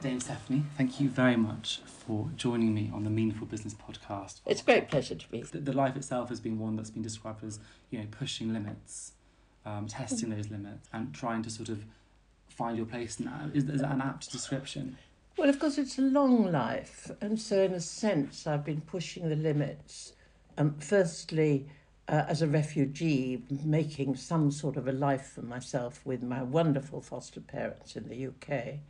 Dame Stephanie, thank you very much for joining me on the Meaningful Business podcast. It's a great pleasure to be. The, the life itself has been one that's been described as, you know, pushing limits, um, testing those limits, and trying to sort of find your place in that. Is, is that an apt description? Well, of course, it's a long life, and so in a sense, I've been pushing the limits. Um, firstly, uh, as a refugee, making some sort of a life for myself with my wonderful foster parents in the UK.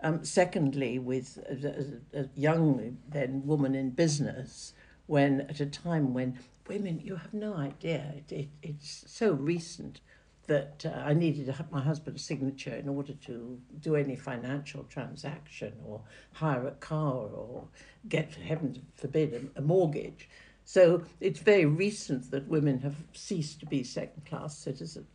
Um, secondly, with a, a, a young then woman in business, when at a time when women, you have no idea, it, it, it's so recent that uh, I needed my husband's signature in order to do any financial transaction or hire a car or get, heaven forbid, a, a mortgage. So it's very recent that women have ceased to be second class citizens.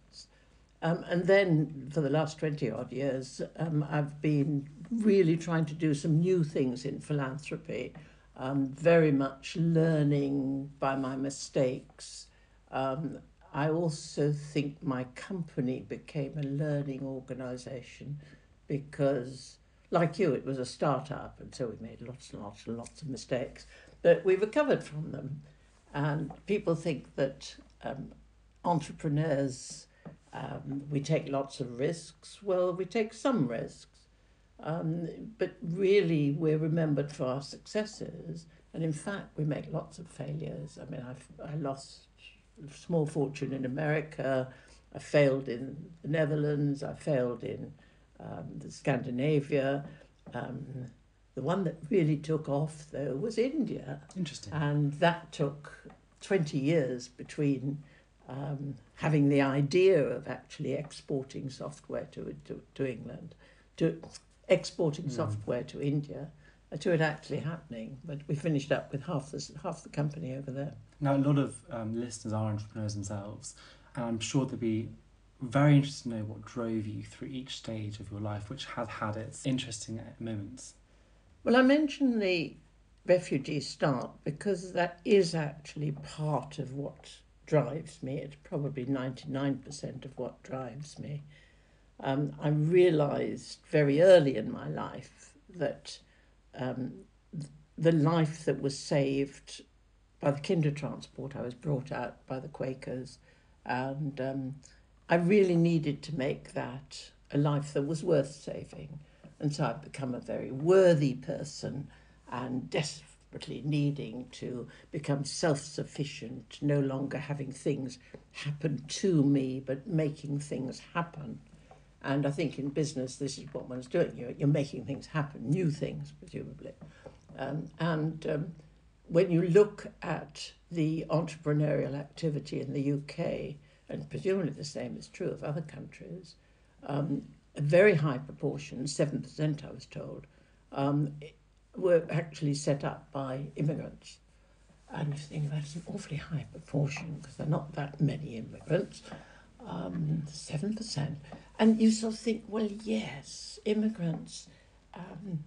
Um, and then for the last 20 odd years, um, I've been really trying to do some new things in philanthropy, um, very much learning by my mistakes. Um, I also think my company became a learning organisation because, like you, it was a startup, and so we made lots and lots and lots of mistakes, but we recovered from them. And people think that um, entrepreneurs um, we take lots of risks. Well, we take some risks, um, but really we're remembered for our successes. And in fact, we make lots of failures. I mean, I've, I lost a small fortune in America. I failed in the Netherlands. I failed in um, Scandinavia. Um, the one that really took off, though, was India. Interesting. And that took 20 years between um, having the idea of actually exporting software to, to, to England, to exporting mm. software to India, uh, to it actually happening. But we finished up with half the, half the company over there. Now, a lot of um, listeners are entrepreneurs themselves, and I'm sure they'd be very interested to know what drove you through each stage of your life, which has had its interesting moments. Well, I mentioned the refugee start because that is actually part of what drives me. It's probably 99% of what drives me. Um, I realised very early in my life that um, the life that was saved by the Kindertransport, I was brought out by the Quakers, and um, I really needed to make that a life that was worth saving. And so I've become a very worthy person and desperate desperately needing to become self sufficient, no longer having things happen to me, but making things happen. And I think in business, this is what one's doing. You're, you're making things happen, new things, presumably. Um, and um, when you look at the entrepreneurial activity in the UK, and presumably the same is true of other countries, um, a very high proportion, 7% I was told, um, were actually set up by immigrants. And you think that's an awfully high proportion because there are not that many immigrants, um, 7%. And you sort of think, well, yes, immigrants, um,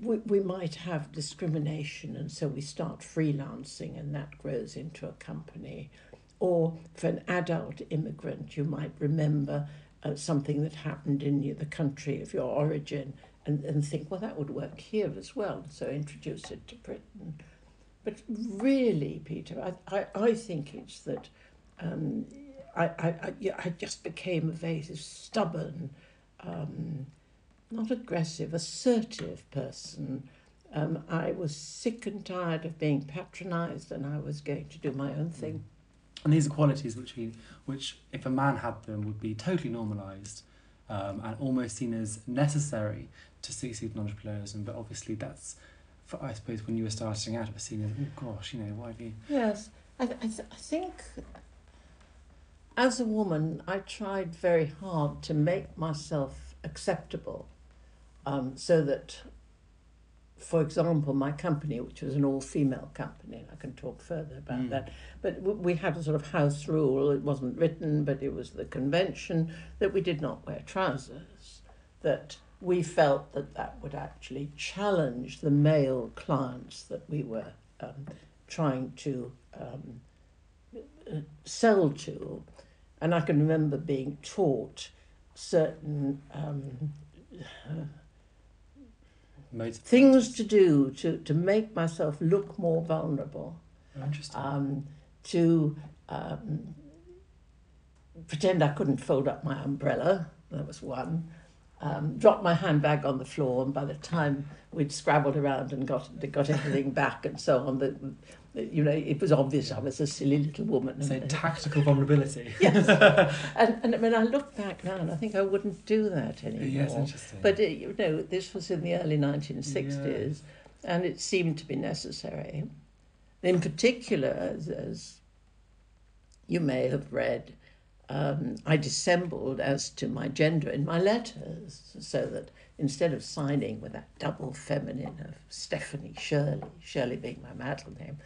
we, we might have discrimination, and so we start freelancing, and that grows into a company. Or for an adult immigrant, you might remember uh, something that happened in the country of your origin and, and think, well, that would work here as well, so introduce it to Britain. But really, Peter, I, I, I think it's that um, I, I, I just became a very stubborn, um, not aggressive, assertive person. Um, I was sick and tired of being patronised, and I was going to do my own thing. And these are qualities which, he, which, if a man had them, would be totally normalised um, and almost seen as necessary to succeed in entrepreneurialism. But obviously, that's, for, I suppose, when you were starting out, it was seen as, oh gosh, you know, why have you. Yes, I, th- I, th- I think as a woman, I tried very hard to make myself acceptable um, so that for example, my company, which was an all female company, and I can talk further about mm. that, but we had a sort of house rule. It wasn't written, but it was the convention that we did not wear trousers. That we felt that that would actually challenge the male clients that we were um, trying to um, sell to. And I can remember being taught certain. Um, Motivators. things to do to, to make myself look more vulnerable, interesting. um, to um, pretend I couldn't fold up my umbrella. That was one. Um, dropped my handbag on the floor, and by the time we'd scrabbled around and got got everything back and so on, that you know it was obvious I was a silly little woman. so tactical vulnerability. yes, and and when I look back now, and I think I wouldn't do that anymore. yes, interesting. But uh, you know, this was in the early 1960s, and it seemed to be necessary. In particular, as, as you may have read, um, I dissembled as to my gender in my letters, so that instead of signing with that double feminine of Stephanie Shirley, Shirley being my middle name,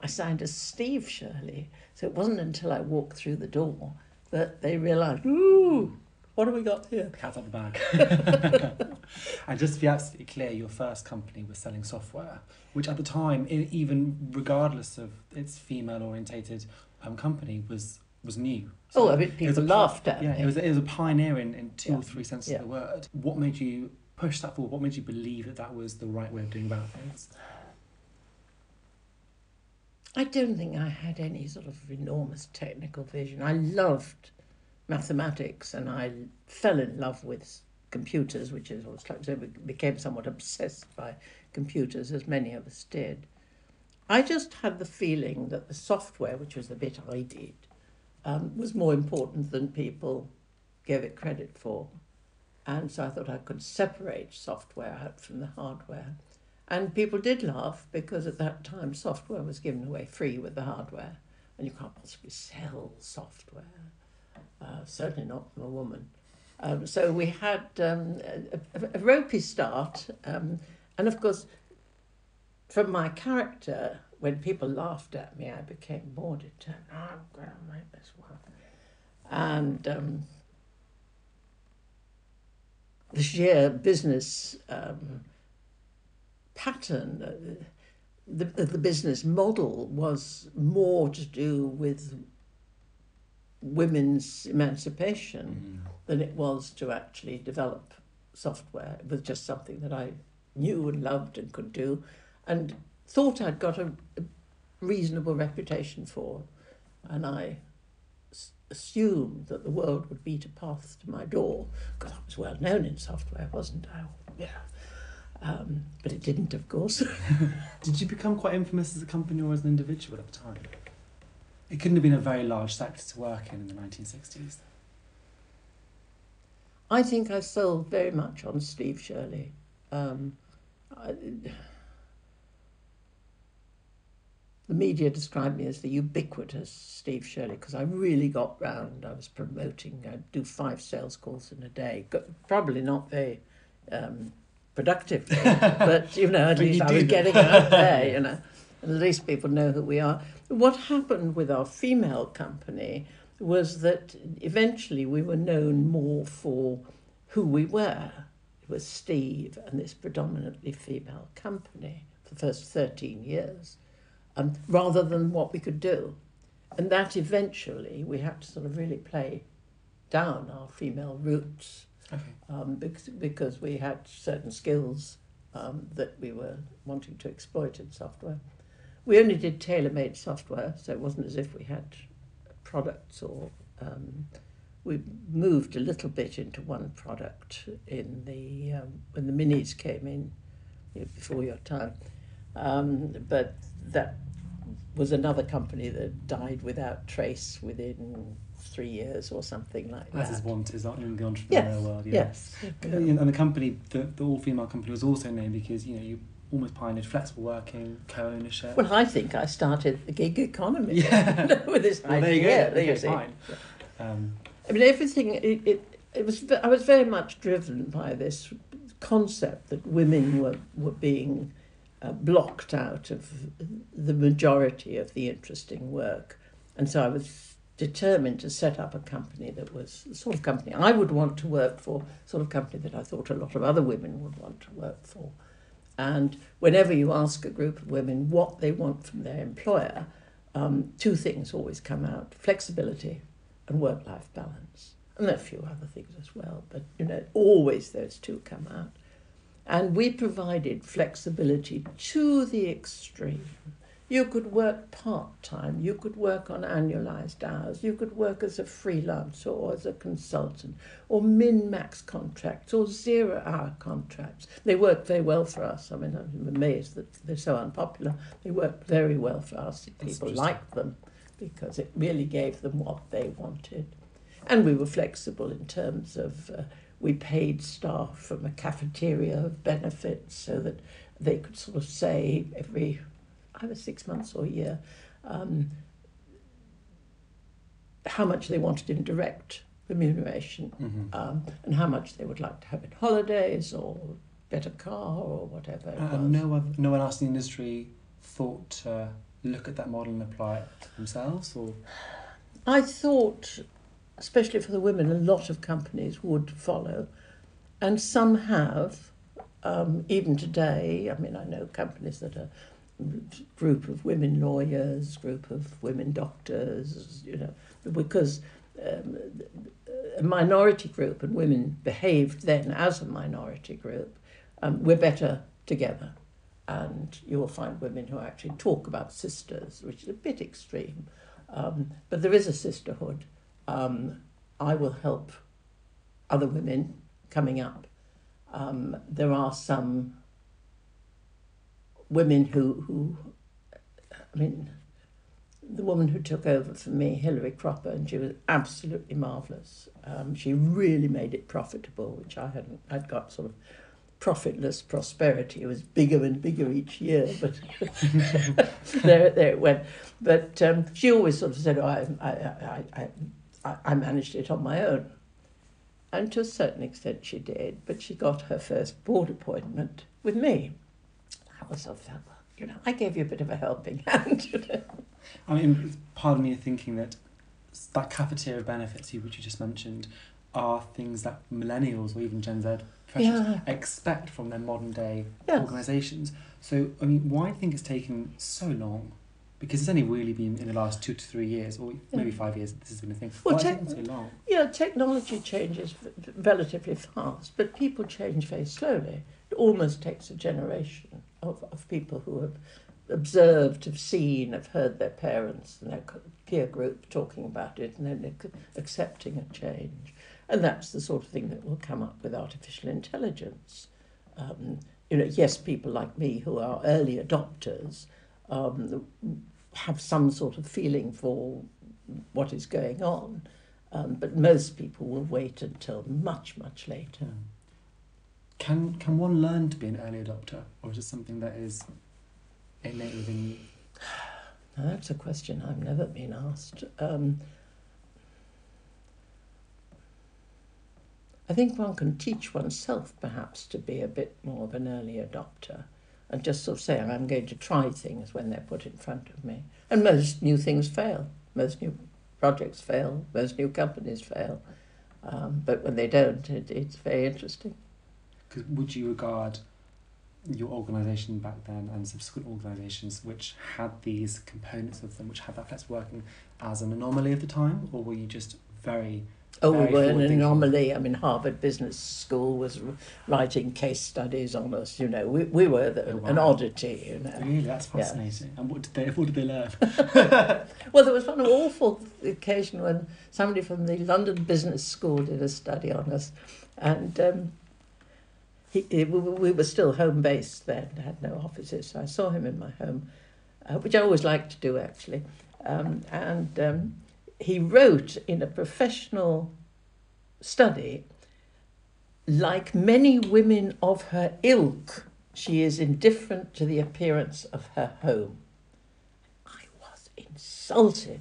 I signed as Steve Shirley. So it wasn't until I walked through the door that they realised, ooh, what have we got here? Cat's out the bag. and just to be absolutely clear, your first company was selling software, which at the time, even regardless of its female orientated um, company, was was new. Oh, I mean, it was a people laughed at Yeah, me. it was it was a pioneer in, in two Yeah. or three senses Yeah. of the word. What made you push that forward? What made you believe that that was the right way of doing about things? I don't think I had any sort of enormous technical vision. I loved mathematics and I fell in love with computers, which is always like, so we became somewhat obsessed by computers, as many of us did. I just had the feeling that the software, which was the bit I did, um, was more important than people gave it credit for. And so I thought I could separate software out from the hardware. And people did laugh because at that time software was given away free with the hardware, and you can't possibly sell software, uh, certainly not from a woman. Um, so we had um, a, a, ropey start, um, and of course, from my character, when people laughed at me, I became more determined. "Oh, I'm going to make this work. And um, the sheer business um, pattern, uh, the, the business model was more to do with women's emancipation than it was to actually develop software. It was just something that I knew and loved and could do and thought I'd got a, a reasonable reputation for. And I s- assumed that the world would beat a path to my door because I was well known in software, wasn't I? Yeah. Um, but it didn't, of course. Did you become quite infamous as a company or as an individual at the time? It couldn't have been a very large sector to work in in the 1960s. I think I sold very much on Steve Shirley. Um, I, the media described me as the ubiquitous Steve Shirley because I really got round. I was promoting. I'd do five sales calls in a day. Probably not very um, productive, but you know, at least I was getting out there. You know, and at least people know who we are. What happened with our female company was that eventually we were known more for who we were. It was Steve and this predominantly female company for the first 13 years, um, rather than what we could do. And that eventually we had to sort of really play down our female roots Okay. um, because, because we had certain skills um, that we were wanting to exploit in software. We only did tailor made software, so it wasn't as if we had products or. Um, we moved a little bit into one product in the um, when the minis came in you know, before your time, um, but that was another company that died without trace within three years or something like As that. is wanted in the entrepreneurial Yes, world. Yes. And and the company, the, the all female company, was also named because you know you almost pioneered flexible working, co-ownership. Well, I think I started the gig economy yeah. with this well, there you go. idea. Okay, you see. fine. Um, I mean, everything. It, it, it was. I was very much driven by this concept that women were were being uh, blocked out of the majority of the interesting work, and so I was determined to set up a company that was the sort of company I would want to work for, sort of company that I thought a lot of other women would want to work for. And whenever you ask a group of women what they want from their employer, um, two things always come out: flexibility and work-life balance. And a few other things as well, but you know, always those two come out. And we provided flexibility to the extreme. You could work part time, you could work on annualized hours, you could work as a freelancer or as a consultant, or min max contracts or zero hour contracts. They worked very well for us. I mean, I'm amazed that they're so unpopular. They worked very well for us. People liked them because it really gave them what they wanted. And we were flexible in terms of uh, we paid staff from a cafeteria of benefits so that they could sort of say every either six months or a year, um, how much they wanted in direct remuneration mm-hmm. um, and how much they would like to have in holidays or better car or whatever. Uh, no, one, no one else in the industry thought to look at that model and apply it themselves, or I thought, especially for the women, a lot of companies would follow, and some have. Um, even today, I mean, I know companies that are group of women lawyers, group of women doctors, you know, because um, a minority group and women behaved then as a minority group, um, we're better together. And you will find women who actually talk about sisters, which is a bit extreme. Um, but there is a sisterhood. Um, I will help other women coming up. Um, there are some women who, who, I mean, the woman who took over for me, Hilary Cropper, and she was absolutely marvellous. Um, she really made it profitable, which I hadn't. I'd got sort of profitless prosperity. It was bigger and bigger each year, but there, there it went. But um, she always sort of said, oh, I, I, I, I, I managed it on my own. And to a certain extent she did, but she got her first board appointment with me. I was of felt, you know, I gave you a bit of a helping hand. You know? I mean, pardon me thinking that that cafeteria benefits you, which you just mentioned, are things that millennials or even Gen Z yeah. expect from their modern day yes. organisations. So, I mean, why do you think it's taken so long? Because it's only really been in the last two to three years, or maybe yeah. five years, this has been a thing. Well, te- so long? Yeah, technology changes relatively fast, but people change very slowly. It almost takes a generation of, of people who have observed, have seen, have heard their parents and their peer group talking about it and then accepting a change. And that's the sort of thing that will come up with artificial intelligence. Um, you know, yes, people like me who are early adopters um, have some sort of feeling for what is going on, um, but most people will wait until much, much later. Can can one learn to be an early adopter, or is it something that is innate within you? Now, that's a question I've never been asked. Um, I think one can teach oneself perhaps to be a bit more of an early adopter and just sort of say, I'm going to try things when they're put in front of me. And most new things fail. Most new projects fail. Most new companies fail. Um, but when they don't, it, it's very interesting. Cause would you regard your organisation back then and subsequent organisations which had these components of them, which had that flex working, as an anomaly of the time, or were you just very Oh, we were an anomaly. I mean, Harvard Business School was writing case studies on us. You know, we, we were the, oh, wow. an oddity. You know, really, that's fascinating. Yeah. And what did they what did they learn? well, there was one awful occasion when somebody from the London Business School did a study on us, and um, he, he, we were still home based then, had no offices. So I saw him in my home, uh, which I always like to do actually, um, and. Um, he wrote in a professional study, like many women of her ilk, she is indifferent to the appearance of her home. I was insulted.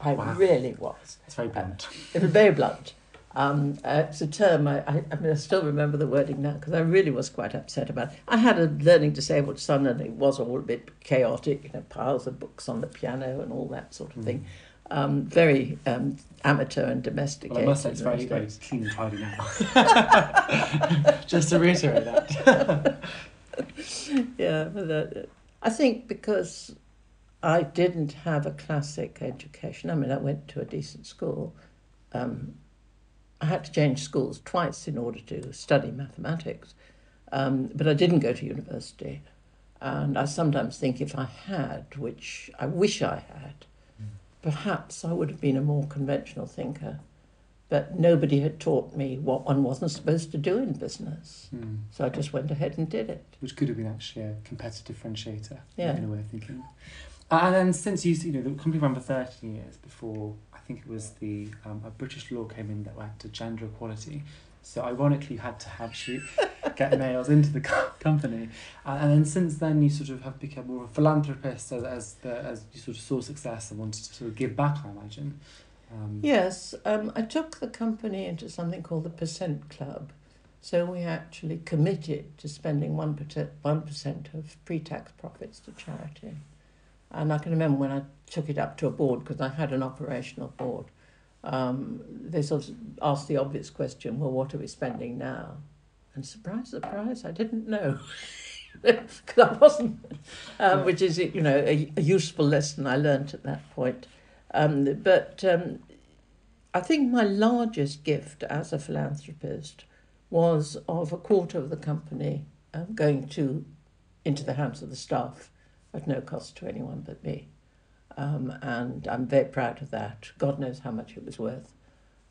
I wow. really was. It's very blunt. Uh, it was very blunt. Um, uh, it's a term, I, I, I, mean, I still remember the wording now because I really was quite upset about it. I had a learning disabled son and it was all a bit chaotic, you know, piles of books on the piano and all that sort of mm. thing um, very um, amateur and domesticated. Well, I must say it's very, very clean and tidy now. Just to reiterate that. yeah, but, I think because I didn't have a classic education. I mean, I went to a decent school. Um, I had to change schools twice in order to study mathematics. Um, but I didn't go to university. And I sometimes think if I had, which I wish I had. Perhaps I would have been a more conventional thinker. But nobody had taught me what one wasn't supposed to do in business. Mm. So I just went ahead and did it. Which could have been actually a competitive differentiator Yeah. in a way of thinking. And then since you, you know, the company ran for 30 years before, I think it was the, um, a British law came in that went to gender equality. So ironically, you had to have actually get males into the co- company. And then since then, you sort of have become more of a philanthropist as, as, the, as you sort of saw success and wanted to sort of give back, I imagine. Um, Yes, um, I took the company into something called the Percent Club. So we actually committed to spending 1%, 1% of pre tax profits to charity. And I can remember when I took it up to a board, because I had an operational board, um, they sort of asked the obvious question well, what are we spending now? And surprise, surprise, I didn't know. Because I wasn't, um, Yeah. which is, you know, a, a useful lesson I learnt at that point. Um, but um, I think my largest gift as a philanthropist was of a quarter of the company um, going to into the hands of the staff at no cost to anyone but me. Um, and I'm very proud of that. God knows how much it was worth.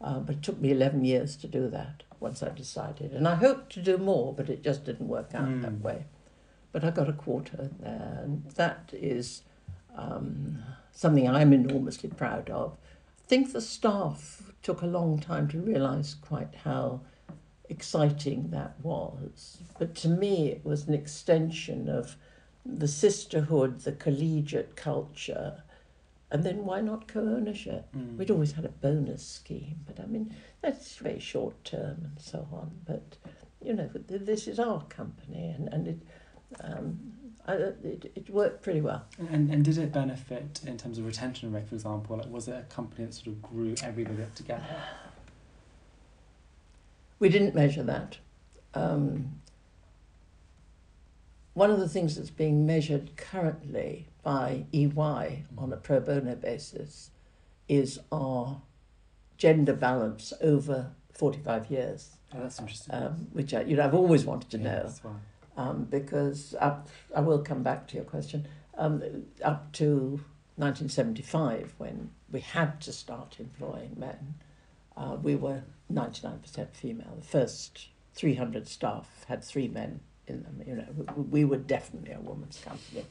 Uh, but it took me 11 years to do that once I decided. And I hoped to do more, but it just didn't work out that Mm. way. But I got a quarter there, and that is um, something I'm enormously proud of. I think the staff took a long time to realise quite how exciting that was. But to me, it was an extension of the sisterhood, the collegiate culture, and then why not co ownership? mm. We'd always had a bonus scheme, but I mean, that's very short term and so on. But, you know, this is our company, and, and it, um, I, it, it worked pretty well. And, and did it benefit in terms of retention rate, for example? Like, was it a company that sort of grew everybody up together? We didn't measure that. Um, one of the things that's being measured currently by EY on a pro bono basis is our gender balance over 45 years, Oh, that's interesting. um, which I, you know, I've always wanted to Yeah, know. um, because up, I will come back to your question, um, up to 1975, when we had to start employing men, uh, we were 99% female. The first 300 staff had three men in them. You know, we, we were definitely a woman's company.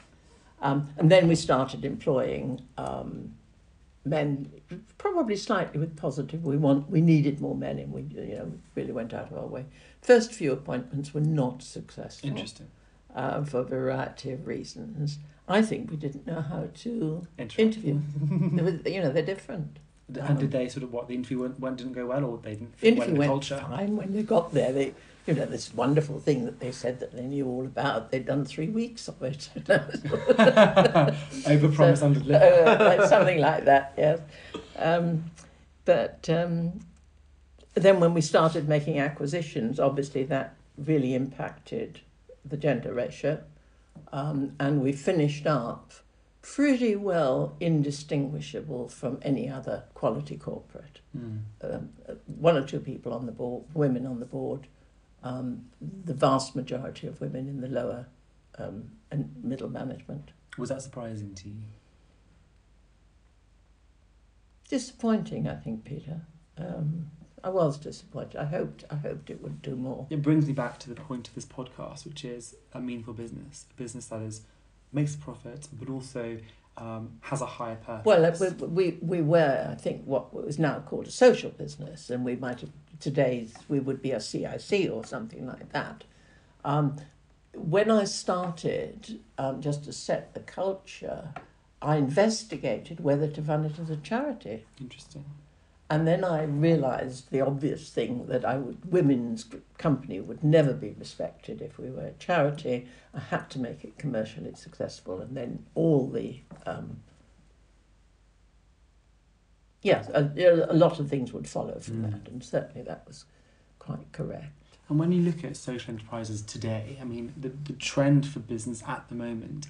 Um, and then we started employing um, men, probably slightly with positive. We want, we needed more men, and we, you know, really went out of our way. First few appointments were not successful Interesting. uh, for a variety of reasons. I think we didn't know how to interview. Were- you know, they're different. And did they sort of what the interview went, went didn't go well, or they didn't fit well interview in the went culture? fine when they got there. They, you know, this wonderful thing that they said that they knew all about. They'd done three weeks of it. Over promise, So- under deliver. uh, like something like that, yes. Um, but um, then when we started making acquisitions, obviously that really impacted the gender ratio. Um, and we finished up pretty well indistinguishable from any other quality corporate. Mm. Um, uh, one or two people on the board, women on the board, um, the vast majority of women in the lower um, and middle management. Was that surprising to you? Disappointing, I think, Peter. Um, I was disappointed. I hoped I hoped it would do more. It brings me back to the point of this podcast, which is a meaningful business, a business that is makes profit, but also um, has a higher purpose. Well, we, we we were, I think, what was now called a social business, and we might have today's we would be a CIC or something like that. Um, when I started, um, just to set the culture, I investigated whether to fund it as a charity. Interesting. And then I realised the obvious thing that I would, women's company would never be respected if we were a charity. I had to make it commercially successful, and then all the um, yes, a, a lot of things would follow from Mm. that, and certainly that was quite correct. And when you look at social enterprises today, I mean, the, the trend for business at the moment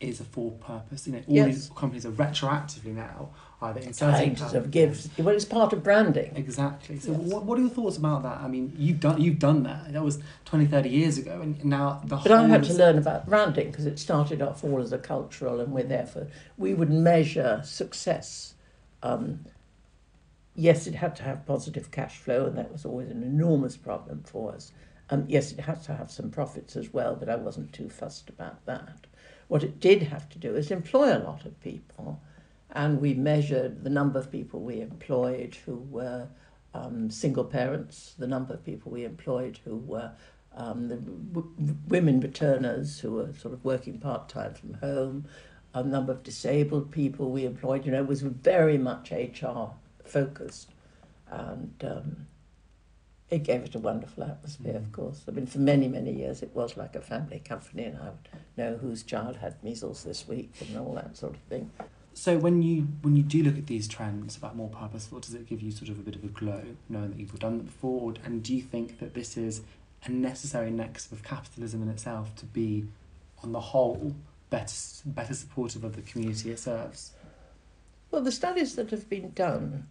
is a for purpose. You know, all Yes. these companies are retroactively now either inserting to of give. Well, it's part of branding. Exactly. So, Yes. what, what are your thoughts about that? I mean, you've done you've done that. That was 20, 30 years ago, and now the But. I had to learn about branding because it started off all as a cultural, and we're there for. We would measure success. Um, yes, it had to have positive cash flow, and that was always an enormous problem for us. Um, yes, it had to have some profits as well, but I wasn't too fussed about that. What it did have to do is employ a lot of people, and we measured the number of people we employed who were um, single parents, the number of people we employed who were um, the w- women returners who were sort of working part time from home, a number of disabled people we employed. You know, was very much HR focused, and um, it gave it a wonderful atmosphere. Of Mm. course, I mean, for many many years it was like a family company, and I would know whose child had measles this week and all that sort of thing. So when you when you do look at these trends about more purposeful, does it give you sort of a bit of a glow knowing that you've done that before? And do you think that this is a necessary next of capitalism in itself to be, on the whole, better better supportive of the community it serves? Well, the studies that have been done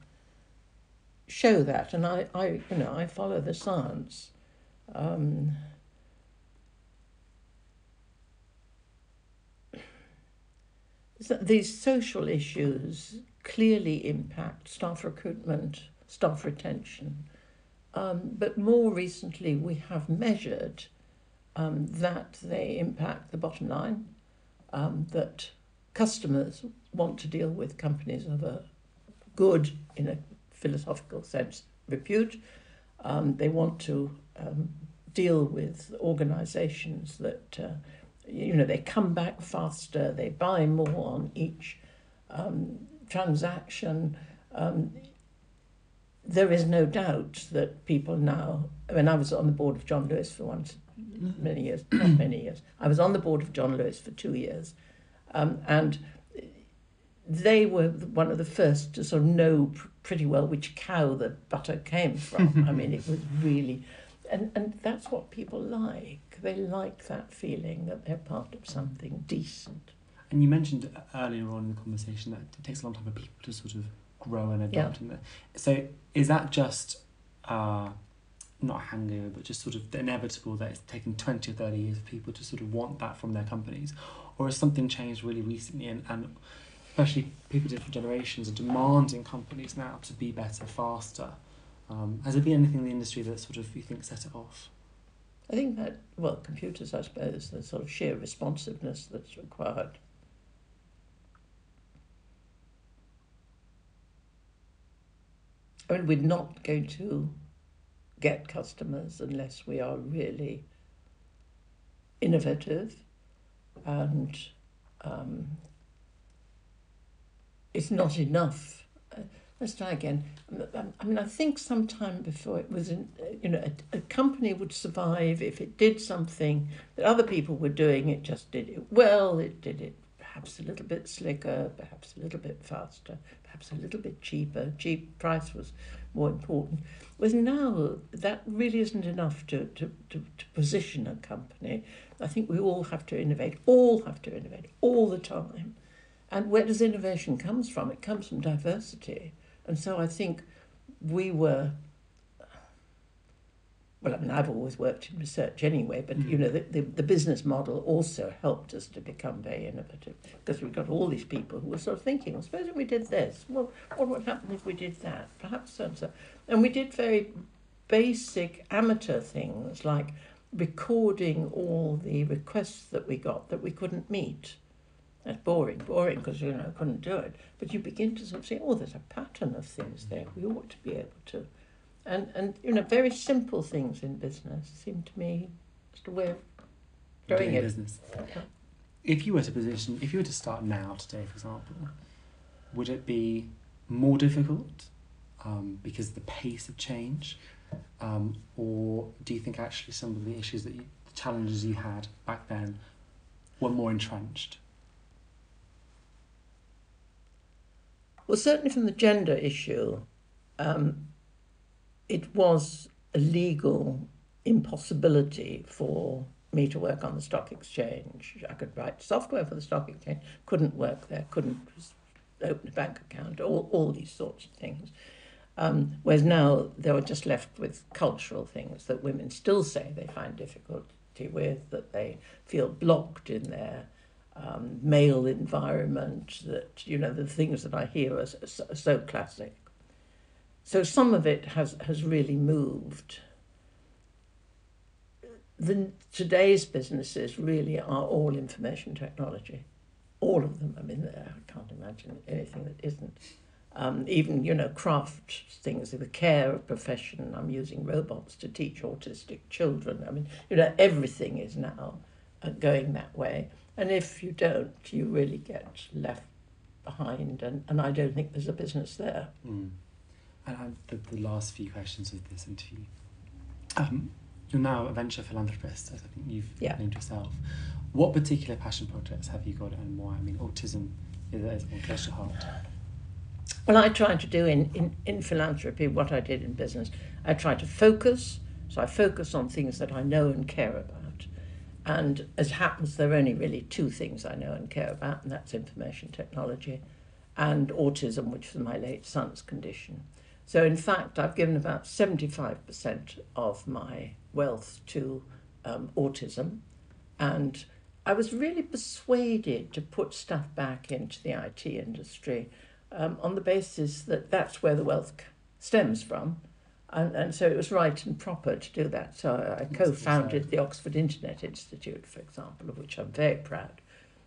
show that, and I, I you know, I follow the science. Um, so these social issues clearly impact staff recruitment, staff retention, um, but more recently we have measured um, that they impact the bottom line, um, that customers want to deal with companies of a good, in a philosophical sense, repute. Um, they want to um, deal with organisations that, uh, you know, they come back faster, they buy more on each um, transaction. Um, there is no doubt that people now, I mean, I was on the board of John Lewis for once, many years, not many years. I was on the board of John Lewis for two years. Um, and they were one of the first to sort of know pr- pretty well which cow the butter came from. I mean, it was really, and, and that's what people like. They like that feeling that they're part of something decent. And you mentioned earlier on in the conversation that it takes a long time for people to sort of grow and adapt. And so is that just uh, not hangover, but just sort of the inevitable that it's taken 20 or 30 years for people to sort of want that from their companies? Or has something changed really recently and, and especially people different generations are demanding companies now to be better, faster? Um, has there been anything in the industry that sort of you think set it off? I think that, well, computers, I suppose, the sort of sheer responsiveness that's required. I mean, we're not going to get customers unless we are really innovative and um, it's not enough. Uh, let's try again. Um, I mean, I think sometime before it was, in, uh, you know, a, a company would survive if it did something that other people were doing. It just did it well. It did it perhaps a little bit slicker, perhaps a little bit faster, perhaps a little bit cheaper. Cheap price was more important. Whereas now that really isn't enough to, to, to, to position a company. I think we all have to innovate, all have to innovate all the time. And where does innovation comes from? It comes from diversity. And so I think we were well, I mean, I've always worked in research anyway, but mm. you know, the, the, the business model also helped us to become very innovative because we got all these people who were sort of thinking, well, supposing we did this, well, what would happen if we did that? Perhaps so and so. And we did very basic amateur things like recording all the requests that we got that we couldn't meet. That's boring, boring because you know couldn't do it. But you begin to sort of say, oh, there's a pattern of things there. We ought to be able to and and you know very simple things in business seem to me just a way of doing Doing it. business. If you were to position, if you were to start now today, for example, would it be more difficult um, because of the pace of change, um, or do you think actually some of the issues that you, the challenges you had back then, were more entrenched? Well, certainly from the gender issue, um, it was a legal impossibility for me to work on the stock exchange. I could write software for the stock exchange, couldn't work there, couldn't open a bank account, all, all these sorts of things. Um, whereas now they were just left with cultural things that women still say they find difficulty with, that they feel blocked in their um, male environment, that, you know, the things that I hear are so, so classic. So some of it has, has really moved. The, today's businesses really are all information technology. All of them. I mean, I can't imagine anything that isn't. Um, even, you know, craft things, the care of profession, I'm using robots to teach autistic children. I mean, you know, everything is now uh, going that way. And if you don't, you really get left behind. And, and I don't think there's a business there. Mm. And I, the, the last few questions of this interview. Um, you're now a venture philanthropist, as I think you've yeah. named yourself. What particular passion projects have you got and why? I mean, autism is, is close to heart. Well, I try to do in, in, in philanthropy what I did in business. I try to focus, so I focus on things that I know and care about. And as happens, there are only really two things I know and care about, and that's information technology and autism, which is my late son's condition. So, in fact, I've given about 75% of my wealth to um, autism, and I was really persuaded to put stuff back into the IT industry um, on the basis that that's where the wealth stems from. And, and so it was right and proper to do that. So I co founded the Oxford Internet Institute, for example, of which I'm very proud.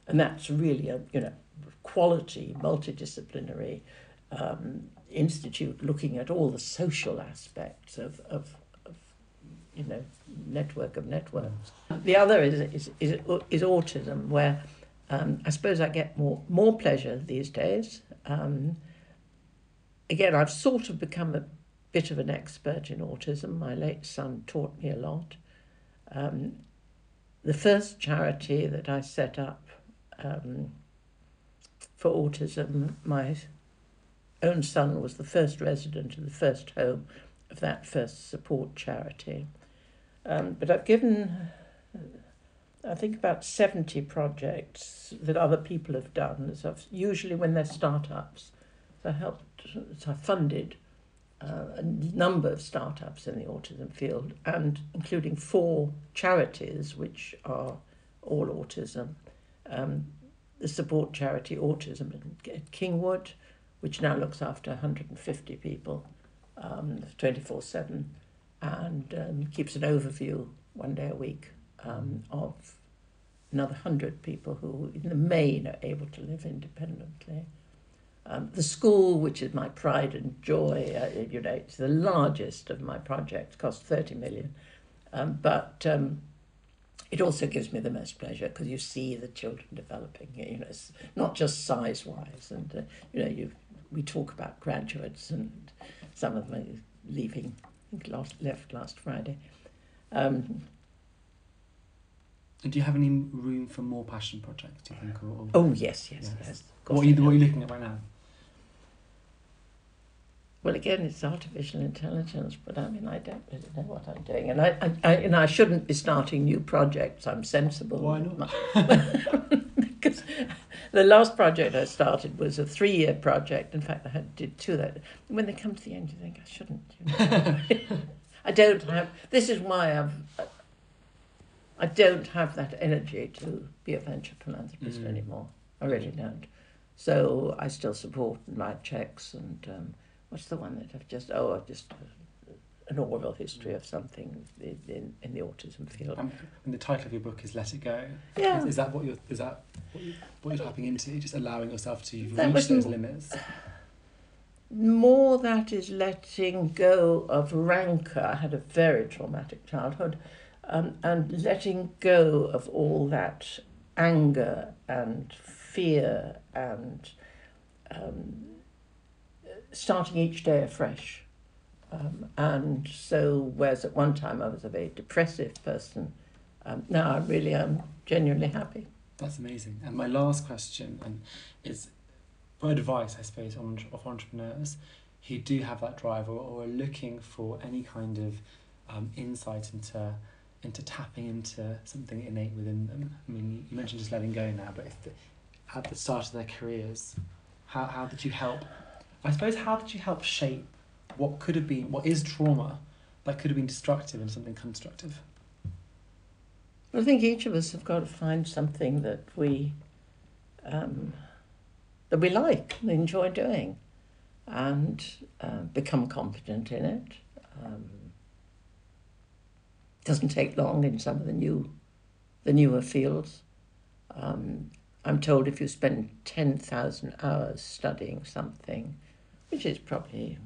And that's really a you know quality, multidisciplinary um, institute looking at all the social aspects of, of, of you know network of networks. The other is is is, is autism, where um, I suppose I get more more pleasure these days. Um, again, I've sort of become a bit of an expert in autism. My late son taught me a lot. Um, the first charity that I set up um, for autism, my own son was the first resident of the first home of that first support charity. Um, but I've given, I think, about 70 projects that other people have done. So I've, usually when they're startups. So I helped, so I funded uh, a number of startups in the autism field, and including four charities which are all autism. Um, the support charity Autism at Kingwood, which now looks after 150 people um, 24 7 and um, keeps an overview one day a week um, of another 100 people who, in the main, are able to live independently. Um, the school, which is my pride and joy, uh, you know, it's the largest of my projects, cost 30 million. Um, but um, it also gives me the most pleasure because you see the children developing. You know, it's not just size wise, and uh, you know, you we talk about graduates, and some of them are leaving. I think last, left last Friday. Um, do you have any room for more passion projects? Do you think? Or, or oh yes, yes, yes. yes what, are you, what are you looking at right now? Well, again, it's artificial intelligence, but I mean, I don't really know what I'm doing, and I, I, I and I shouldn't be starting new projects. I'm sensible. Why not? the last project I started was a three-year project. In fact, I had did two of that. When they come to the end, you think I shouldn't. You know? I don't have. This is why I've. I don't have that energy to be a venture philanthropist mm. anymore. I really don't. So I still support and write checks and. Um, what's the one that I've just oh I've just uh, an oral history of something in, in the autism field. Um, and the title of your book is "Let It Go." Yeah. Is, is that what you're is that what, you, what you're tapping into? Just allowing yourself to that reach those limits. More that is letting go of rancor. I had a very traumatic childhood, um, and letting go of all that anger and fear and um, starting each day afresh. Um, and so, whereas at one time I was a very depressive person, um, now I really am genuinely happy. That's amazing. And my last question and is for advice, I suppose, on of entrepreneurs who do have that drive or, or are looking for any kind of um, insight into into tapping into something innate within them? I mean, you- mentioned just letting go now, but the, at the start of their careers, how, how did you help? I suppose, how did you help shape what could have been, what is trauma that could have been destructive and something constructive? I think each of us have got to find something that we um, that we like enjoy doing, and uh, become competent in it. Um, doesn't take long in some of the new, the newer fields. Um, I'm told if you spend ten thousand hours studying something, which is probably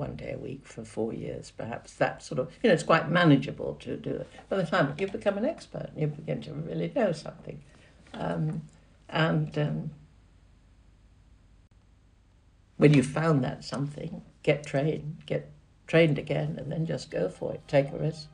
one day a week for four years, perhaps that sort of you know it's quite manageable to do it. By the time you become an expert, you begin to really know something, um, and um, when you've found that something, get trained, get trained again, and then just go for it. Take a risk.